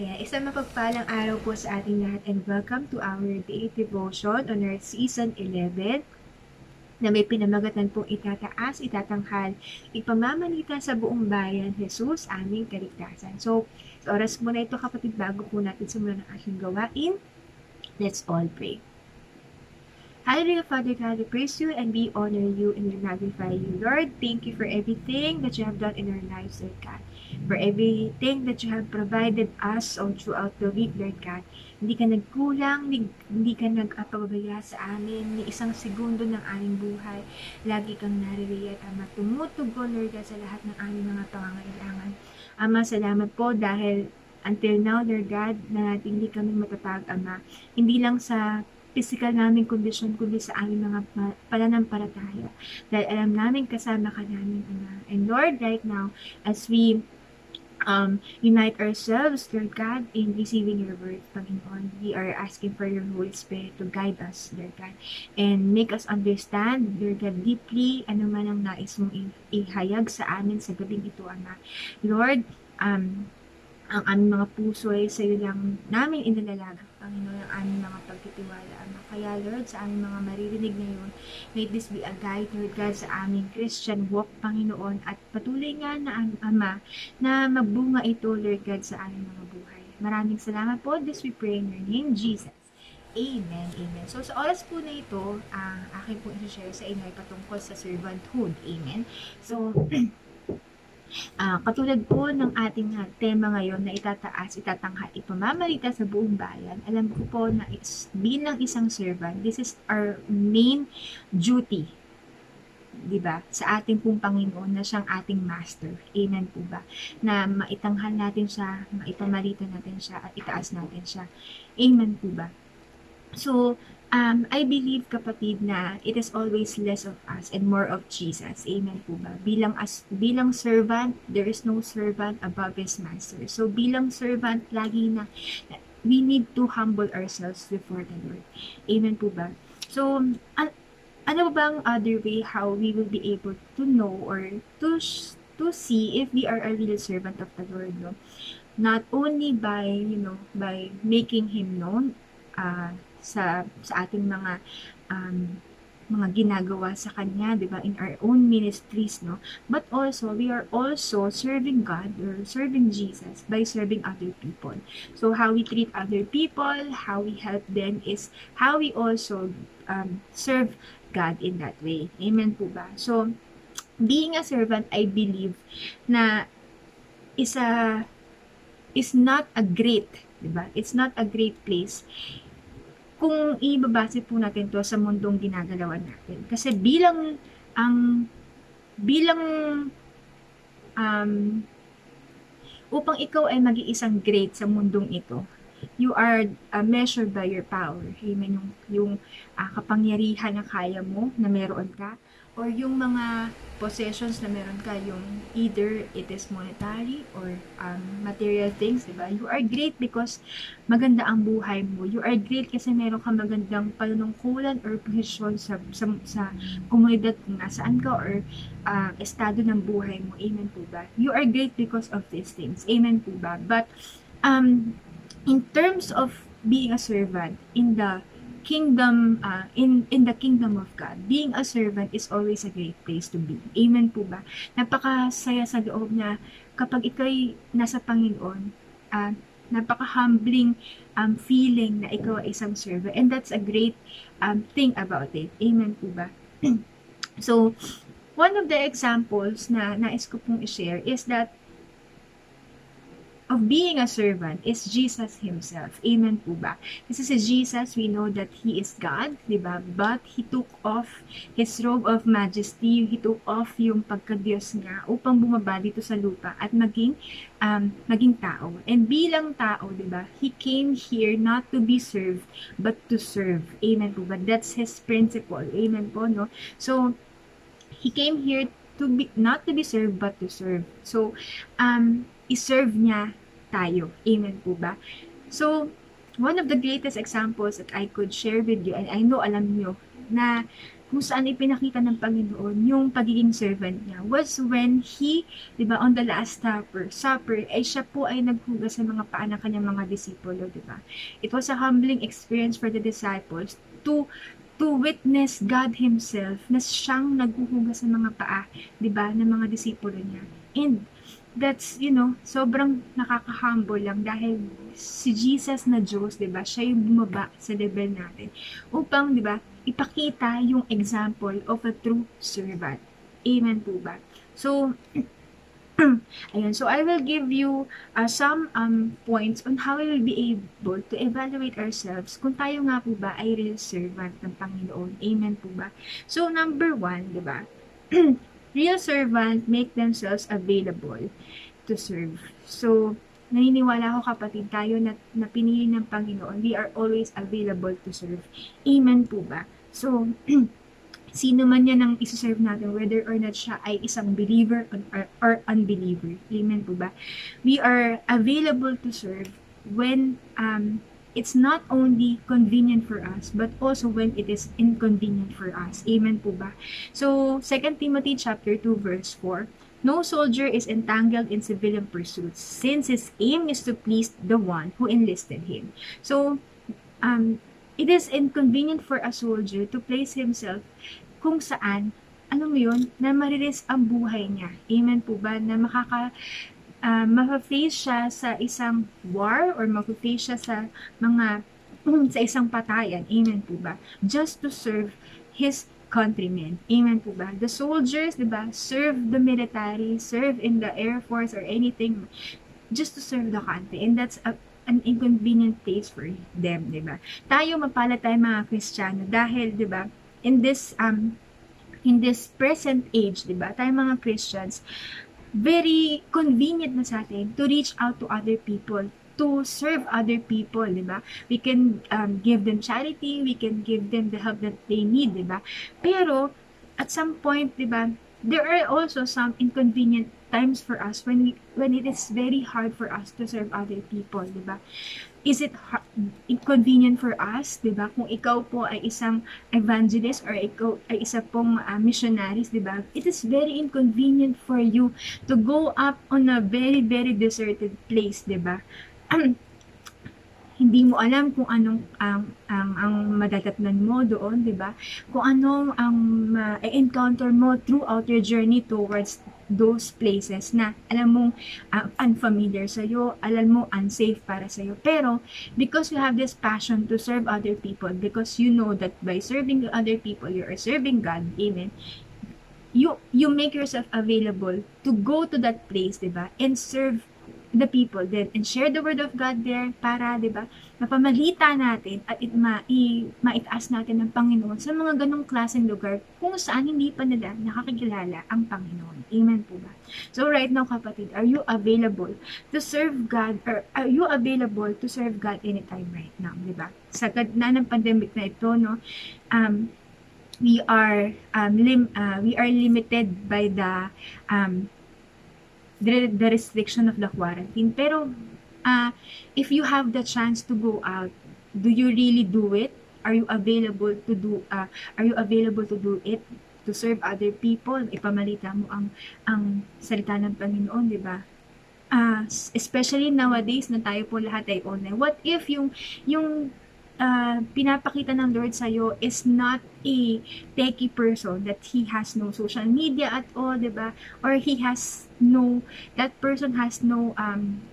Kaya isang mapagpalang araw po sa ating lahat and welcome to our day devotion on our season 11 na may pinamagatan pong itataas, itatanghal, ipamamanita sa buong bayan, Jesus, aming kaligtasan. So, sa oras mo na ito kapatid, bago po natin simulan ang aking gawain, let's all pray. Hallelujah, Father God, we praise you and we honor you and we magnify you. Lord, thank you for everything that you have done in our lives, Lord God. For everything that you have provided us all throughout the week, Lord God. Hindi ka nagkulang, hindi, ka nag-apabaya sa amin, ni isang segundo ng aming buhay. Lagi kang naririyan, Ama. Tumutugon, Lord God, sa lahat ng aming mga pangangailangan. Ama, salamat po dahil until now, Lord God, na hindi kami matatag, Ama. Hindi lang sa physical namin kondisyon, kundi sa aming mga pananampalataya. Dahil alam namin kasama ka namin, Ama. And Lord, right now, as we um, unite ourselves, Lord God, in receiving your word, Panginoon. We are asking for your Holy Spirit to guide us, Lord God, and make us understand, Lord God, deeply ano man ang nais mong ihayag sa amin sa gabing ito, Ama. Lord, um, ang aming mga puso ay sa iyo lang namin inilalaga, Panginoon, ang aming mga pagtitiwala, Ama. Kaya, Lord, sa aming mga maririnig ngayon, may this be a guide, Lord God, sa aming Christian walk, Panginoon, at patuloy nga na, Ama, na magbunga ito, Lord God, sa aming mga buhay. Maraming salamat po. This we pray in your name, Jesus. Amen, amen. So, sa oras po na ito, ang uh, akin po i-share sa inyo ay patungkol sa servanthood. Amen. So, Uh, katulad po ng ating uh, tema ngayon na itataas, itatanghal, ipamamalita sa buong bayan, alam ko po na is, bilang isang servant, this is our main duty 'di ba? Sa ating pong Panginoon na siyang ating master. Amen po ba? Na maitanghal natin siya, maipamalita natin siya at itaas natin siya. Amen po ba? So, Um, I believe, kapatid, na it is always less of us and more of Jesus. Amen po ba? Bilang, as, bilang servant, there is no servant above his master. So, bilang servant, lagi na, we need to humble ourselves before the Lord. Amen po ba? So, an- ano bang other way how we will be able to know or to to see if we are a real servant of the Lord, no? Not only by, you know, by making Him known, uh, sa sa ating mga um, mga ginagawa sa kanya, 'di ba, in our own ministries, no? But also we are also serving God or serving Jesus by serving other people. So how we treat other people, how we help them is how we also um, serve God in that way. Amen po ba? So being a servant, I believe na is a is not a great, 'di ba? It's not a great place kung ibabase po natin to sa mundong ginagalawan natin. Kasi bilang ang bilang um, upang ikaw ay mag-iisang great sa mundong ito, you are uh, measured by your power. Amen. Yung, yung uh, kapangyarihan na kaya mo, na meron ka, or yung mga possessions na meron ka, yung either it is monetary or um, material things, diba? You are great because maganda ang buhay mo. You are great kasi meron ka magandang panunungkulan or posisyon sa, sa, sa komunidad kung nasaan ka or uh, estado ng buhay mo. Amen po ba? You are great because of these things. Amen po ba? But, um, in terms of being a servant in the kingdom, uh, in, in the kingdom of God, being a servant is always a great place to be. Amen po ba? Napakasaya sa loob na kapag ikaw'y nasa Panginoon, uh, napaka-humbling um, feeling na ikaw ay isang servant. And that's a great um, thing about it. Amen po ba? so, one of the examples na nais ko pong i-share is that of being a servant is Jesus Himself. Amen po ba? Kasi si Jesus, we know that He is God, di ba? But He took off His robe of majesty, He took off yung pagka-Diyos niya upang bumaba dito sa lupa at maging, um, maging tao. And bilang tao, di ba? He came here not to be served, but to serve. Amen po ba? That's His principle. Amen po, no? So, He came here to be, not to be served, but to serve. So, um, iserve niya tayo. Amen po ba? So, one of the greatest examples that I could share with you, and I know alam nyo, na kung saan ipinakita ng Panginoon yung pagiging servant niya was when he, di ba, on the last supper, supper, ay siya po ay naghugas sa mga paa ng kanyang mga disipulo, di ba? It was a humbling experience for the disciples to to witness God Himself na siyang naghuhugas sa mga paa, di ba, ng mga disipulo niya. And that's, you know, sobrang nakaka-humble lang dahil si Jesus na Diyos, di ba, siya yung bumaba sa level natin upang, di ba, ipakita yung example of a true servant. Amen po ba? So, Ayan, so I will give you uh, some um, points on how we will be able to evaluate ourselves kung tayo nga po ba ay real servant ng Panginoon. Amen po ba? So, number one, di ba? real servant make themselves available to serve. So, naniniwala ako kapatid tayo na, na pinili ng Panginoon, we are always available to serve. Amen po ba? So, sino man yan ang isi-serve natin, whether or not siya ay isang believer or, or unbeliever. Amen po ba? We are available to serve when um, it's not only convenient for us, but also when it is inconvenient for us. Amen po ba? So, 2 Timothy chapter 2 verse 4, No soldier is entangled in civilian pursuits, since his aim is to please the one who enlisted him. So, um, it is inconvenient for a soldier to place himself kung saan, ano mo yun, na mariris ang buhay niya. Amen po ba? Na makaka, uh, mafa-face siya sa isang war or mafa-face siya sa mga, sa isang patayan. Amen po ba? Just to serve his countrymen. Amen po ba? The soldiers, di ba, serve the military, serve in the air force or anything just to serve the country. And that's a an inconvenient place for them, di ba? Tayo mapala tayo mga Kristiyano dahil, di ba, in this um in this present age, di ba, tayo mga Christians, very convenient na sa atin to reach out to other people to serve other people, di ba? We can um, give them charity, we can give them the help that they need, di ba? Pero, at some point, di ba, there are also some inconvenient times for us when we, when it is very hard for us to serve other people, di ba? Is it inconvenient for us, di ba? Kung ikaw po ay isang evangelist or ikaw ay isa pong uh, missionaries, di ba? It is very inconvenient for you to go up on a very, very deserted place, di ba? hindi mo alam kung anong ang ang, ang madadatnan mo doon, 'di ba? Kung anong ang ma-encounter mo throughout your journey towards those places na alam mong uh, unfamiliar sa iyo, alam mo unsafe para sa iyo. Pero because you have this passion to serve other people, because you know that by serving other people, you are serving God, amen. You you make yourself available to go to that place, 'di ba? And serve the people then and share the word of God there para, 'di ba, mapamalita natin at it, ma, i, maitaas natin ng Panginoon sa mga ganong klaseng lugar kung saan hindi pa nila nakakilala ang Panginoon. Amen po ba? So right now kapatid, are you available to serve God or are you available to serve God anytime right now, 'di ba? Sa gitna ng pandemic na ito, no, um, we are um, lim, uh, we are limited by the um, the, the restriction of the quarantine. Pero, uh, if you have the chance to go out, do you really do it? Are you available to do, uh, are you available to do it? To serve other people? Ipamalita mo ang, ang salita ng Panginoon, di ba? Uh, especially nowadays na tayo po lahat ay online. What if yung, yung uh, pinapakita ng Lord sa iyo is not a techie person that he has no social media at all, 'di ba? Or he has no that person has no um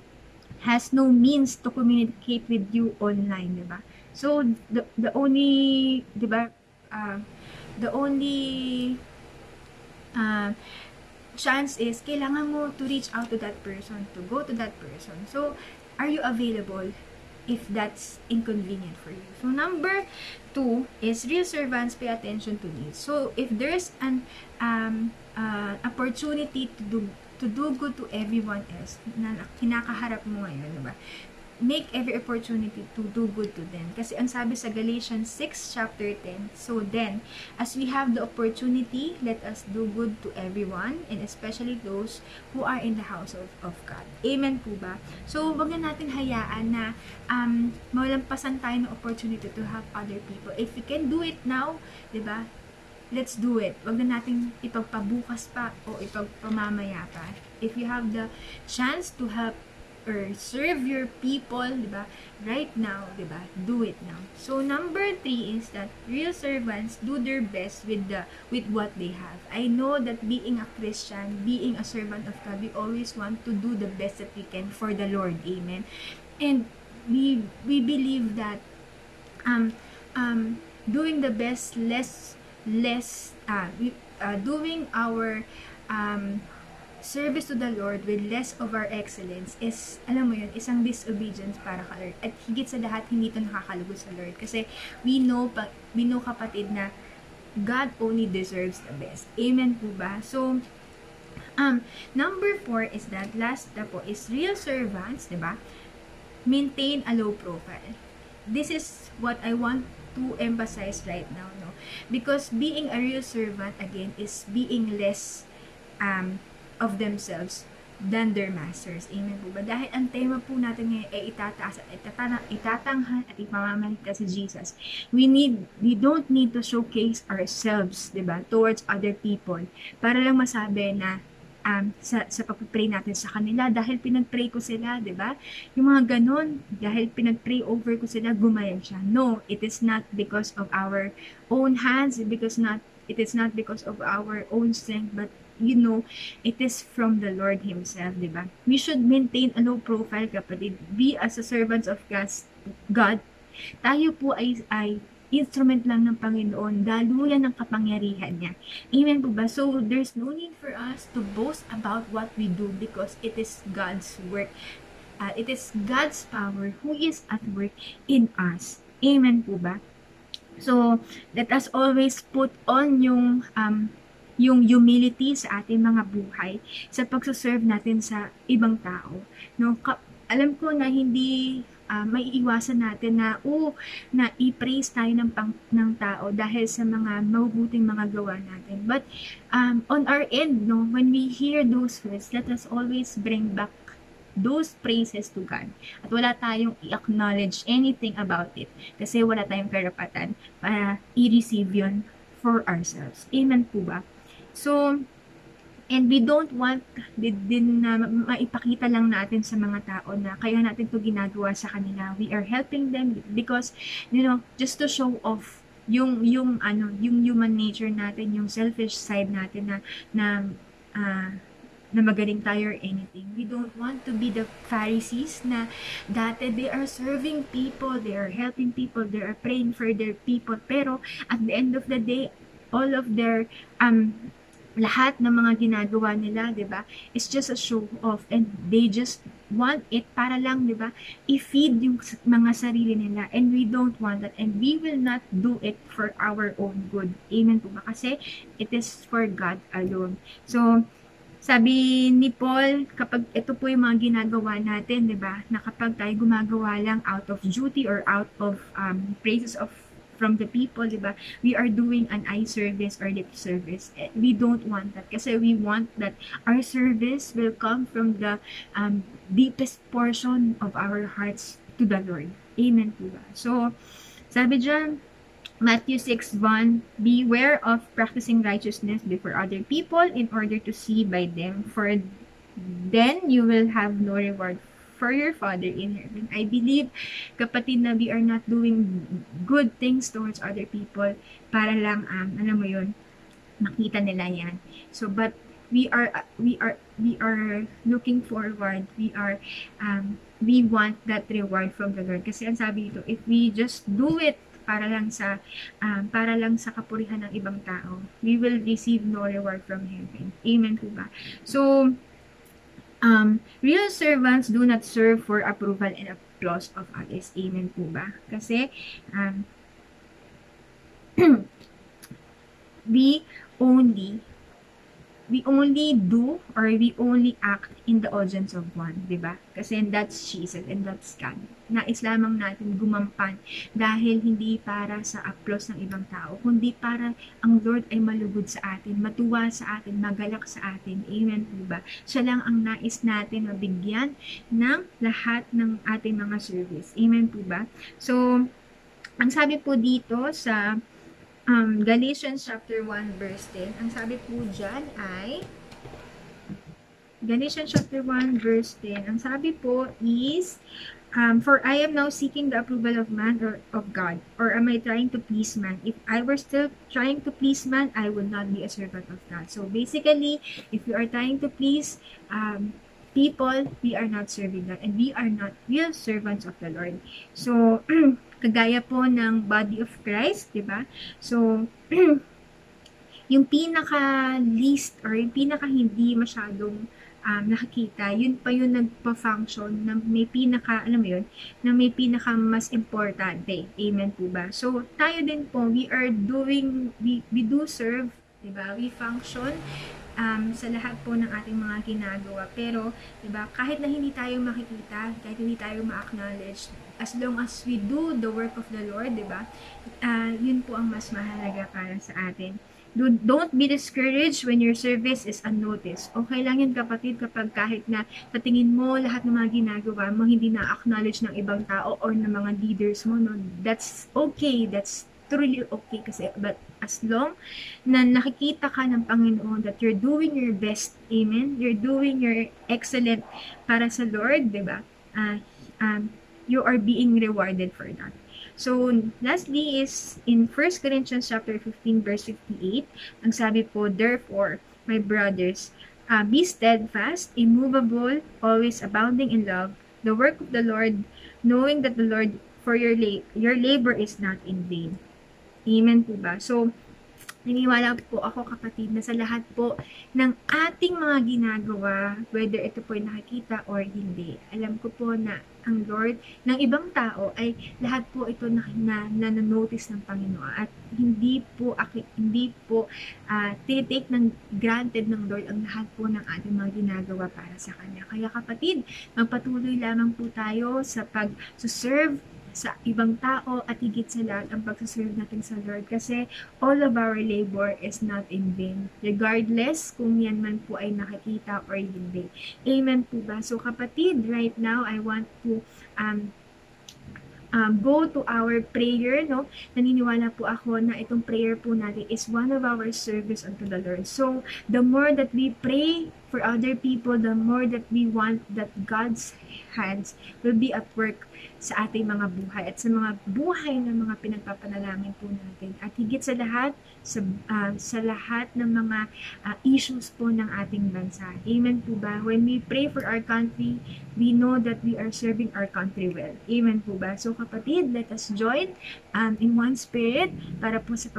has no means to communicate with you online, 'di ba? So the the only, 'di ba? Uh, the only uh, chance is kailangan mo to reach out to that person, to go to that person. So, are you available if that's inconvenient for you. So, number two is real servants pay attention to needs. So, if there's an um, uh, opportunity to do to do good to everyone else na kinakaharap mo ngayon, diba? Make every opportunity to do good to them. Kasi ang sabi sa Galatians 6 chapter 10, so then, as we have the opportunity, let us do good to everyone, and especially those who are in the house of, of God. Amen po ba? So, wag na natin hayaan na um, mawalampasan tayo ng opportunity to help other people. If we can do it now, di ba? let's do it. Wag na nating ipagpabukas pa o ipagpamamaya pa. If you have the chance to help or serve your people, di ba? Right now, di ba? Do it now. So number three is that real servants do their best with the with what they have. I know that being a Christian, being a servant of God, we always want to do the best that we can for the Lord. Amen. And we we believe that um um doing the best less less uh, we, uh doing our um service to the Lord with less of our excellence is, alam mo yun, isang disobedience para ka Lord. At higit sa lahat, hindi ito nakakalugod sa Lord. Kasi we know, pa, we know kapatid na God only deserves the best. Amen po ba? So, um, number four is that, last na po, is real servants, di ba? Maintain a low profile. This is what I want to emphasize right now, no? Because being a real servant, again, is being less um, of themselves than their masters. Amen po ba? Dahil ang tema po natin ngayon ay itataas at itatana, itatanghal at ipamamalita si Jesus. We need, we don't need to showcase ourselves, di ba, towards other people para lang masabi na um, sa, sa pag-pray natin sa kanila dahil pinag-pray ko sila, di ba? Yung mga ganon, dahil pinag-pray over ko sila, gumayan siya. No, it is not because of our own hands, because not it is not because of our own strength, but you know, it is from the Lord Himself, di ba? We should maintain a low profile, kapatid. Be as a servants of God. Tayo po ay, ay instrument lang ng Panginoon, daluyan ng kapangyarihan niya. Amen po ba? So, there's no need for us to boast about what we do because it is God's work. Uh, it is God's power who is at work in us. Amen po ba? So, let us always put on yung um, yung humility sa ating mga buhay sa pagsaserve natin sa ibang tao. No, ka- alam ko na hindi uh, may iwasan natin na oh na i-praise tayo ng pang, ng tao dahil sa mga mabubuting mga gawa natin. But um, on our end, no, when we hear those words, let us always bring back those praises to God. At wala tayong i-acknowledge anything about it kasi wala tayong karapatan para i-receive yun for ourselves. Amen po ba? So, and we don't want din na maipakita lang natin sa mga tao na kaya natin to ginagawa sa kanila. We are helping them because, you know, just to show off yung yung ano yung human nature natin yung selfish side natin na na uh, na magaling tayo or anything. We don't want to be the Pharisees na dati they are serving people, they are helping people, they are praying for their people. Pero at the end of the day, all of their um lahat ng mga ginagawa nila, 'di ba? It's just a show off and they just want it para lang, 'di ba? I-feed yung mga sarili nila and we don't want that and we will not do it for our own good. Amen po ba? Kasi it is for God alone. So, sabi ni Paul, kapag ito po yung mga ginagawa natin, 'di ba? Na kapag tayo gumagawa lang out of duty or out of um, praises of from the people, di ba? We are doing an eye service or lip service. Eh, we don't want that kasi we want that our service will come from the um, deepest portion of our hearts to the Lord. Amen po ba? So, sabi dyan, Matthew 6:1 Beware of practicing righteousness before other people in order to see by them for then you will have no reward for your Father in heaven. I believe, kapatid na we are not doing good things towards other people para lang, um, alam mo yun, makita nila yan. So, but we are, we are, we are looking forward, we are, um, we want that reward from the Lord. Kasi ang sabi dito, if we just do it para lang sa um, para lang sa kapurihan ng ibang tao, we will receive no reward from heaven. Amen po ba? So, Um, real servants do not serve for approval and applause of others. Amen po ba? Kasi, um, we only we only do or we only act in the audience of one, di ba? Kasi that's Jesus and that's God. Nais lamang natin gumampan dahil hindi para sa applause ng ibang tao, kundi para ang Lord ay malugod sa atin, matuwa sa atin, magalak sa atin. Amen po ba? Siya lang ang nais natin mabigyan ng lahat ng ating mga service. Amen po ba? So, ang sabi po dito sa um, Galatians chapter 1 verse 10. Ang sabi po dyan ay Galatians chapter 1 verse 10. Ang sabi po is um, for I am now seeking the approval of man or of God or am I trying to please man? If I were still trying to please man, I would not be a servant of God. So basically, if you are trying to please um, people, we are not serving God and we are not real servants of the Lord. So kagaya po ng body of Christ, 'di ba? So yung pinaka least or yung pinaka hindi masyadong um, nakakita, yun pa yung nagpa-function na may pinaka, alam mo yun, na may pinaka mas importante. Amen po ba? So, tayo din po, we are doing, we, we do serve, di ba? We function um, sa lahat po ng ating mga ginagawa. Pero, di ba, kahit na hindi tayo makikita, kahit hindi tayo ma-acknowledge, as long as we do the work of the Lord, di ba, uh, yun po ang mas mahalaga para sa atin. Do, don't be discouraged when your service is unnoticed. Okay lang yun kapatid kapag kahit na sa tingin mo lahat ng mga ginagawa mo hindi na-acknowledge ng ibang tao or ng mga leaders mo. No? That's okay. That's truly okay kasi but as long na nakikita ka ng Panginoon that you're doing your best, amen, you're doing your excellent para sa Lord, di ba? Uh, um, you are being rewarded for that. So, lastly is in 1 Corinthians chapter 15 verse 58, ang sabi po, Therefore, my brothers, uh, be steadfast, immovable, always abounding in love, the work of the Lord, knowing that the Lord for your la- your labor is not in vain. Amen po ba? So, Niniwala po ako kapatid na sa lahat po ng ating mga ginagawa, whether ito po ay nakikita or hindi, alam ko po na ang Lord ng ibang tao ay lahat po ito na, na, na, na notice ng Panginoon at hindi po hindi po uh, tinitake ng granted ng Lord ang lahat po ng ating mga ginagawa para sa Kanya. Kaya kapatid, magpatuloy lamang po tayo sa pag-serve sa ibang tao at higit sa lahat ang pagsaserve natin sa Lord kasi all of our labor is not in vain. Regardless kung yan man po ay nakikita or hindi. Amen po ba? So kapatid, right now I want to um, um, go to our prayer, no? Naniniwala po ako na itong prayer po natin is one of our service unto the Lord. So, the more that we pray for other people, the more that we want that God's hands will be at work sa ating mga buhay at sa mga buhay ng mga pinagpapanalangin po natin. At higit sa lahat, sa, uh, sa lahat ng mga uh, issues po ng ating bansa. Amen po ba? When we pray for our country, we know that we are serving our country well. Amen po ba? So kapatid, let us join um, in one spirit para po sa,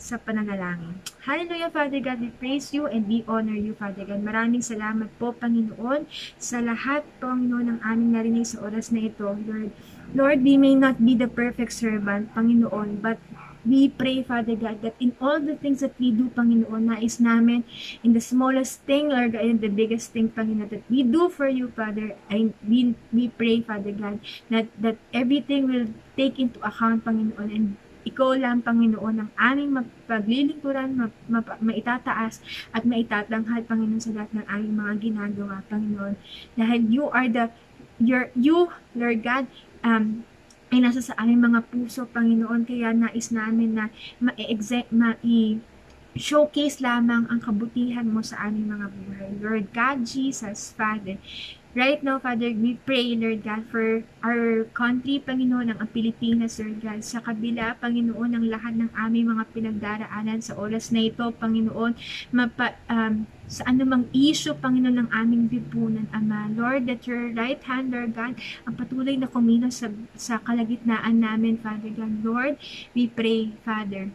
sa pananalangin. Hallelujah, Father God, we praise you and we honor you, Father God. Maraming salamat po, Panginoon, sa lahat, Panginoon, ng aming narinig sa oras na ito, Lord. Lord, we may not be the perfect servant, Panginoon, but we pray, Father God, that in all the things that we do, Panginoon, nais namin, in the smallest thing, Lord in the biggest thing, Panginoon, that we do for you, Father, and we, we pray, Father God, that, that everything will take into account, Panginoon, and ikaw lang, Panginoon, ang aming paglilingkuran, ma, ma, maitataas at maitatanghal, Panginoon, sa lahat ng aming mga ginagawa, Panginoon. Dahil you are the, your, you, Lord God, um, ay nasa sa aming mga puso, Panginoon. Kaya nais namin na ma-i- showcase lamang ang kabutihan mo sa aming mga buhay. Lord God, Jesus, Father, Right now, Father, we pray, Lord God, for our country, Panginoon, ang Pilipinas, Lord God. Sa kabila, Panginoon, ng lahat ng aming mga pinagdaraanan sa oras na ito, Panginoon, mapa, um, sa anumang issue, Panginoon, ng aming lipunan, Ama. Lord, that your right hand, Lord God, ang patuloy na kumilos sa, sa kalagitnaan namin, Father God. Lord, we pray, Father,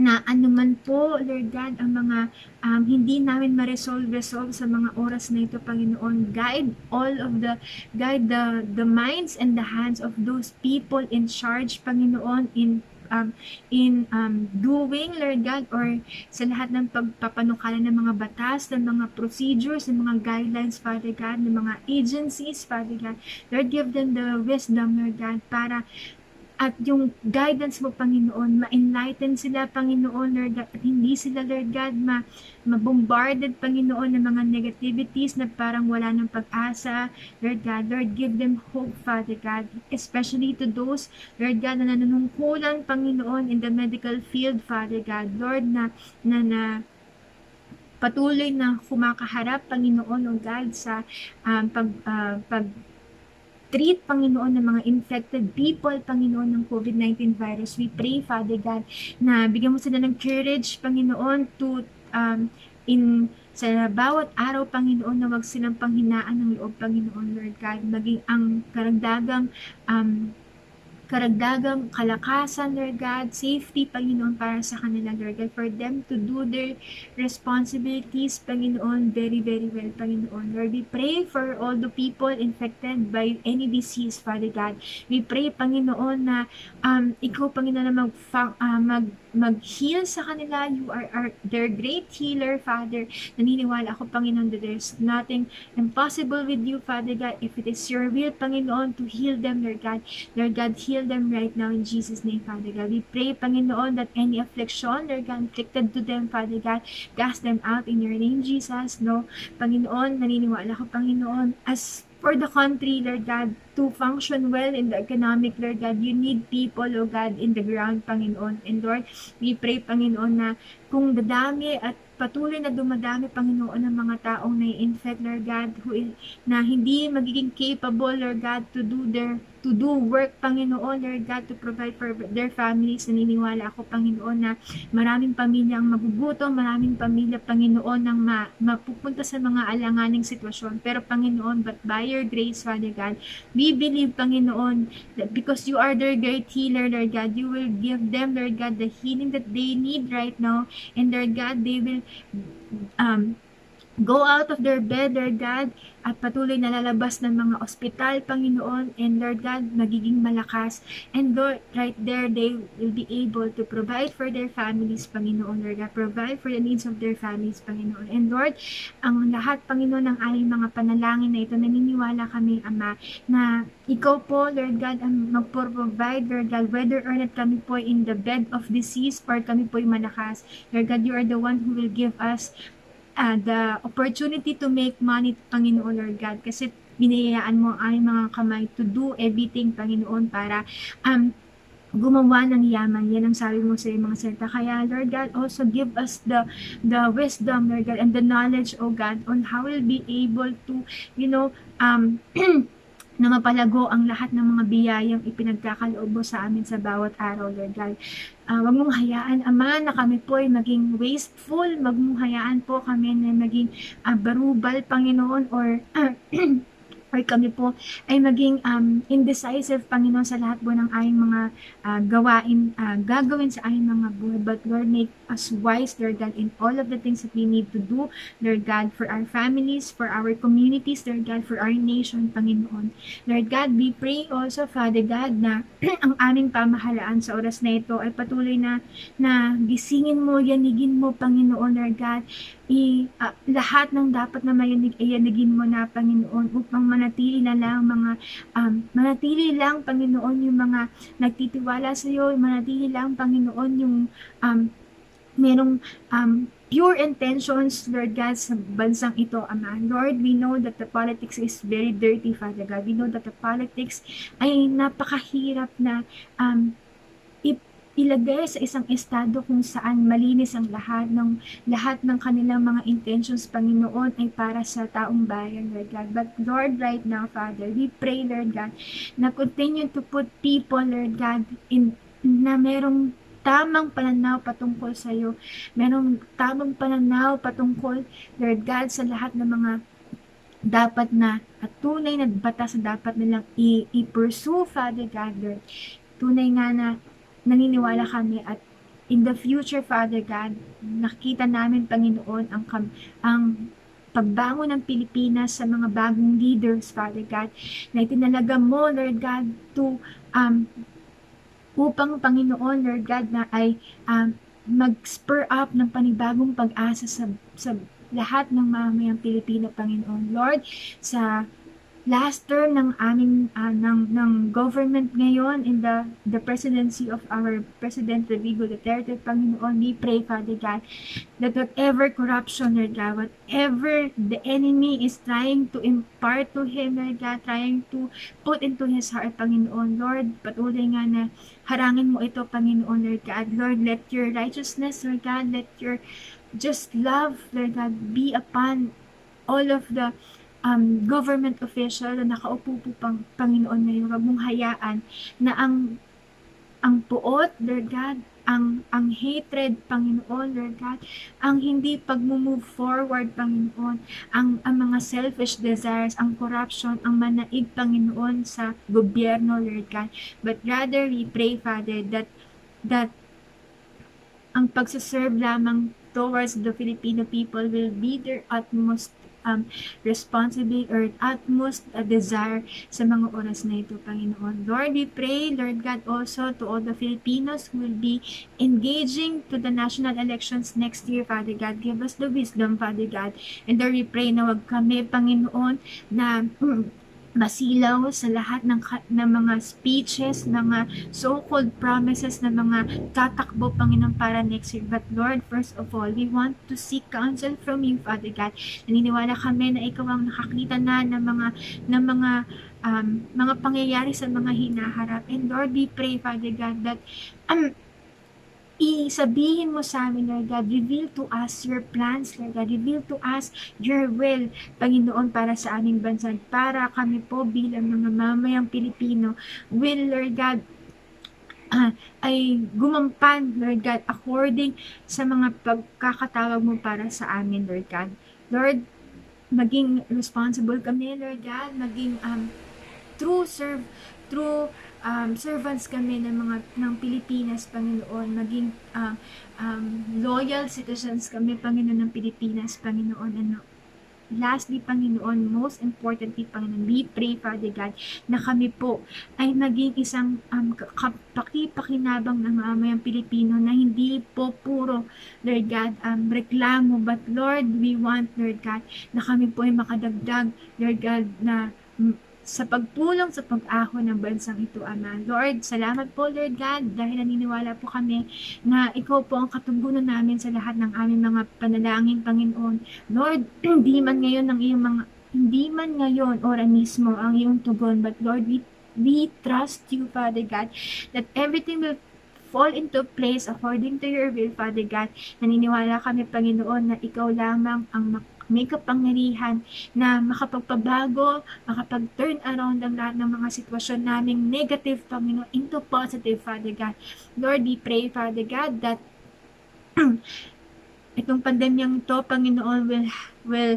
na anuman po, Lord God, ang mga um, hindi namin ma-resolve-resolve sa mga oras na ito, Panginoon. Guide all of the, guide the, the minds and the hands of those people in charge, Panginoon, in um, in um, doing, Lord God, or sa lahat ng pagpapanukala ng mga batas, ng mga procedures, ng mga guidelines, Father God, ng mga agencies, Father God. Lord, give them the wisdom, Lord God, para at yung guidance mo, Panginoon, ma-enlighten sila, Panginoon, Lord God, at hindi sila, Lord God, ma mabombarded, Panginoon, ng mga negativities na parang wala ng pag-asa. Lord God, Lord, give them hope, Father God, especially to those, Lord God, na nanunungkulan, Panginoon, in the medical field, Father God, Lord, na, na, na, patuloy na kumakaharap, Panginoon, O God, sa um, pag, uh, pag treat, Panginoon, ng mga infected people, Panginoon, ng COVID-19 virus. We pray, Father God, na bigyan mo sila ng courage, Panginoon, to, um, in, sa bawat araw, Panginoon, na wag silang panghinaan ng loob, Panginoon, Lord God, maging ang karagdagang, um, karagdagang kalakasan, Lord God, safety, Panginoon, para sa kanila, Lord God, for them to do their responsibilities, Panginoon, very, very well, Panginoon. Lord, we pray for all the people infected by any disease, Father God. We pray, Panginoon, na um, ikaw, Panginoon, na mag, uh, mag mag-heal sa kanila. You are, are their great healer, Father. Naniniwala ako, Panginoon, that there's nothing impossible with you, Father God. If it is your will, Panginoon, to heal them, Lord God. Lord God, heal them right now in Jesus' name, Father God. We pray, Panginoon, that any affliction, Lord God, inflicted to them, Father God, cast them out in your name, Jesus. No, Panginoon, naniniwala ako, Panginoon, as for the country, Lord God, to function well in the economic, Lord God, you need people, oh God, in the ground, Panginoon. And Lord, we pray, Panginoon, na kung dadami at patuloy na dumadami, Panginoon, ng mga taong na-infect, Lord God, who is, na hindi magiging capable, Lord God, to do their to do work, Panginoon, Lord God, to provide for their families. Naniniwala ako, Panginoon, na maraming pamilya ang magugutom, maraming pamilya, Panginoon, ang ma mapupunta sa mga alanganing sitwasyon. Pero, Panginoon, but by your grace, Father God, we believe, Panginoon, that because you are their great healer, Lord God, you will give them, Lord God, the healing that they need right now. And, Lord God, they will um, go out of their bed, Lord God, at patuloy na lalabas ng mga ospital, Panginoon, and Lord God, magiging malakas. And Lord, right there, they will be able to provide for their families, Panginoon, Lord God, provide for the needs of their families, Panginoon. And Lord, ang lahat, Panginoon, ng aming mga panalangin na ito, naniniwala kami, Ama, na ikaw po, Lord God, ang mag-provide, Lord God, whether or not kami po in the bed of disease or kami po malakas. Lord God, you are the one who will give us uh, the opportunity to make money, Panginoon Lord God, kasi binayaan mo ang aming mga kamay to do everything, Panginoon, para um, gumawa ng yaman. Yan ang sabi mo sa mga salita. Kaya, Lord God, also give us the the wisdom, Lord God, and the knowledge, oh God, on how we'll be able to, you know, um, na mapalago ang lahat ng mga biyayang ipinagkakaloob mo sa amin sa bawat araw, Lord God. Uh, wag mong hayaan, Ama, na kami po ay maging wasteful. Wag mong hayaan po kami na maging uh, barubal, Panginoon, or or kami po ay maging um, indecisive, Panginoon, sa lahat po ng aming mga uh, gawain, uh, gagawin sa aming mga buhay. But Lord, make us wise, Lord God, in all of the things that we need to do, Lord God, for our families, for our communities, Lord God, for our nation, Panginoon. Lord God, we pray also, Father God, na ang aming pamahalaan sa oras na ito ay patuloy na, na gisingin mo, yanigin mo, Panginoon, Lord God, i, uh, lahat ng dapat na mayanig ay yanigin mo na, Panginoon, upang manatili na lang mga, um, manatili lang, Panginoon, yung mga nagtitiwala sa iyo, manatili lang, Panginoon, yung um, merong um, pure intentions, Lord God, sa bansang ito, Ama. Lord, we know that the politics is very dirty, Father God. We know that the politics ay napakahirap na um, ilagay sa isang estado kung saan malinis ang lahat ng lahat ng kanilang mga intentions Panginoon ay para sa taong bayan Lord God but Lord right now Father we pray Lord God na continue to put people Lord God in na merong tamang pananaw patungkol sa iyo merong tamang pananaw patungkol Lord God sa lahat ng mga dapat na at tunay na batas na dapat nilang i-pursue, Father God, Lord. Tunay nga na naniniwala kami at in the future, Father God, nakita namin, Panginoon, ang, ang pagbangon ng Pilipinas sa mga bagong leaders, Father God, na itinalaga mo, Lord God, to um, upang, Panginoon, Lord God, na ay um, mag-spur up ng panibagong pag-asa sa, sa lahat ng mamayang Pilipino, Panginoon. Lord, sa last term ng aming uh, ng ng government ngayon in the the presidency of our President Rodrigo Duterte Panginoon we pray Father God that whatever corruption Lord God whatever the enemy is trying to impart to him Lord God trying to put into his heart Panginoon Lord patuloy nga na harangin mo ito Panginoon Lord God. Lord let your righteousness Lord God let your just love Lord God be upon all of the um, government official na nakaupo po pang Panginoon ngayon, wag mong hayaan na ang ang puot, Lord God, ang ang hatred, Panginoon, Lord God, ang hindi pag-move forward, Panginoon, ang, ang mga selfish desires, ang corruption, ang manaig, Panginoon, sa gobyerno, Lord God. But rather, we pray, Father, that that ang pagsaserve lamang towards the Filipino people will be their utmost um, responsibility or utmost uh, desire sa mga oras na ito, Panginoon. Lord, we pray, Lord God, also to all the Filipinos who will be engaging to the national elections next year, Father God. Give us the wisdom, Father God. And Lord, we pray na wag kami, Panginoon, na masilaw sa lahat ng, ng mga speeches, mga so-called promises na mga tatakbo, Panginoon, para next year. But Lord, first of all, we want to seek counsel from you, Father God. Naniniwala kami na ikaw ang nakakita na ng mga, ng mga um, mga pangyayari sa mga hinaharap. And Lord, we pray, Father God, that um, isabihin mo sa amin, Lord God, reveal to us your plans, Lord God, reveal to us your will, Panginoon, para sa aming bansa, para kami po bilang mga mamayang Pilipino, will, Lord God, uh, ay gumampan, Lord God, according sa mga pagkakatawag mo para sa amin, Lord God. Lord, maging responsible kami, Lord God, maging um, true serve, true um, servants kami ng mga ng Pilipinas, Panginoon, maging um, um, loyal citizens kami, Panginoon ng Pilipinas, Panginoon, ano, lastly, Panginoon, most importantly, Panginoon, we pray, Father God, na kami po ay maging isang um, pakipakinabang ng mamayang Pilipino na hindi po puro, Lord God, um, reklamo, but Lord, we want, Lord God, na kami po ay makadagdag, Lord God, na sa pagtulong sa pag-ahon ng bansang ito, Ama. Lord, salamat po, Lord God, dahil naniniwala po kami na ikaw po ang katugunan namin sa lahat ng aming mga panalangin, Panginoon. Lord, hindi man ngayon ang iyong mga hindi man ngayon ora mismo ang iyong tugon, but Lord, we, we trust you, Father God, that everything will fall into place according to your will, Father God. Naniniwala kami, Panginoon, na ikaw lamang ang may kapangyarihan na makapagpabago, makapag-turn around ang lahat ng mga sitwasyon naming negative, Panginoon, into positive, Father God. Lord, we pray, Father God, that itong pandemyang to, Panginoon, will, will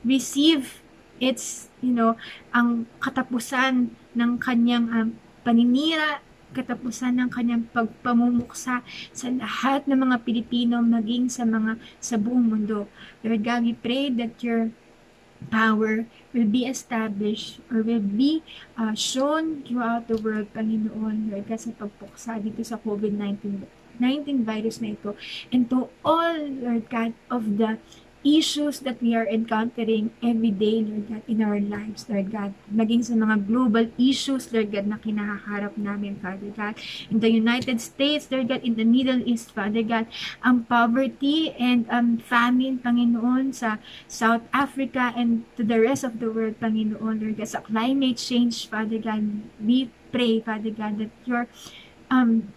receive its, you know, ang katapusan ng kanyang um, paninira katapusan ng kanyang pagpamumuksa sa lahat ng mga Pilipino maging sa mga sa buong mundo. Lord God, we pray that your power will be established or will be uh, shown throughout the world, Panginoon, Lord God, sa pagpuksa dito sa COVID-19 19 virus na ito and to all, Lord God, of the issues that we are encountering every day, Lord God, in our lives, Lord God. Maging sa mga global issues, Lord God, na kinaharap namin, Father God. In the United States, Lord God, in the Middle East, Father God, ang poverty and um, famine, Panginoon, sa South Africa and to the rest of the world, Panginoon, Lord God, sa climate change, Father God, we pray, Father God, that your um,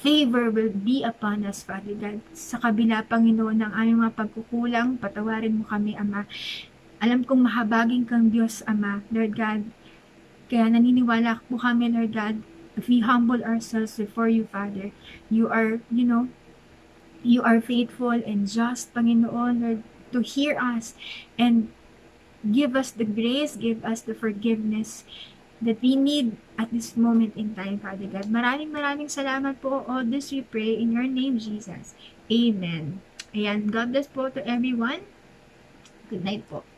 favor will be upon us, Father God. Sa kabila, Panginoon, ng aming mga pagkukulang, patawarin mo kami, Ama. Alam kong mahabaging kang Diyos, Ama, Lord God. Kaya naniniwala po kami, Lord God, if we humble ourselves before you, Father, you are, you know, you are faithful and just, Panginoon, Lord, to hear us and give us the grace, give us the forgiveness that we need at this moment in time, Father God. Maraming maraming salamat po. All this we pray in your name, Jesus. Amen. Ayan, God bless po to everyone. Good night po.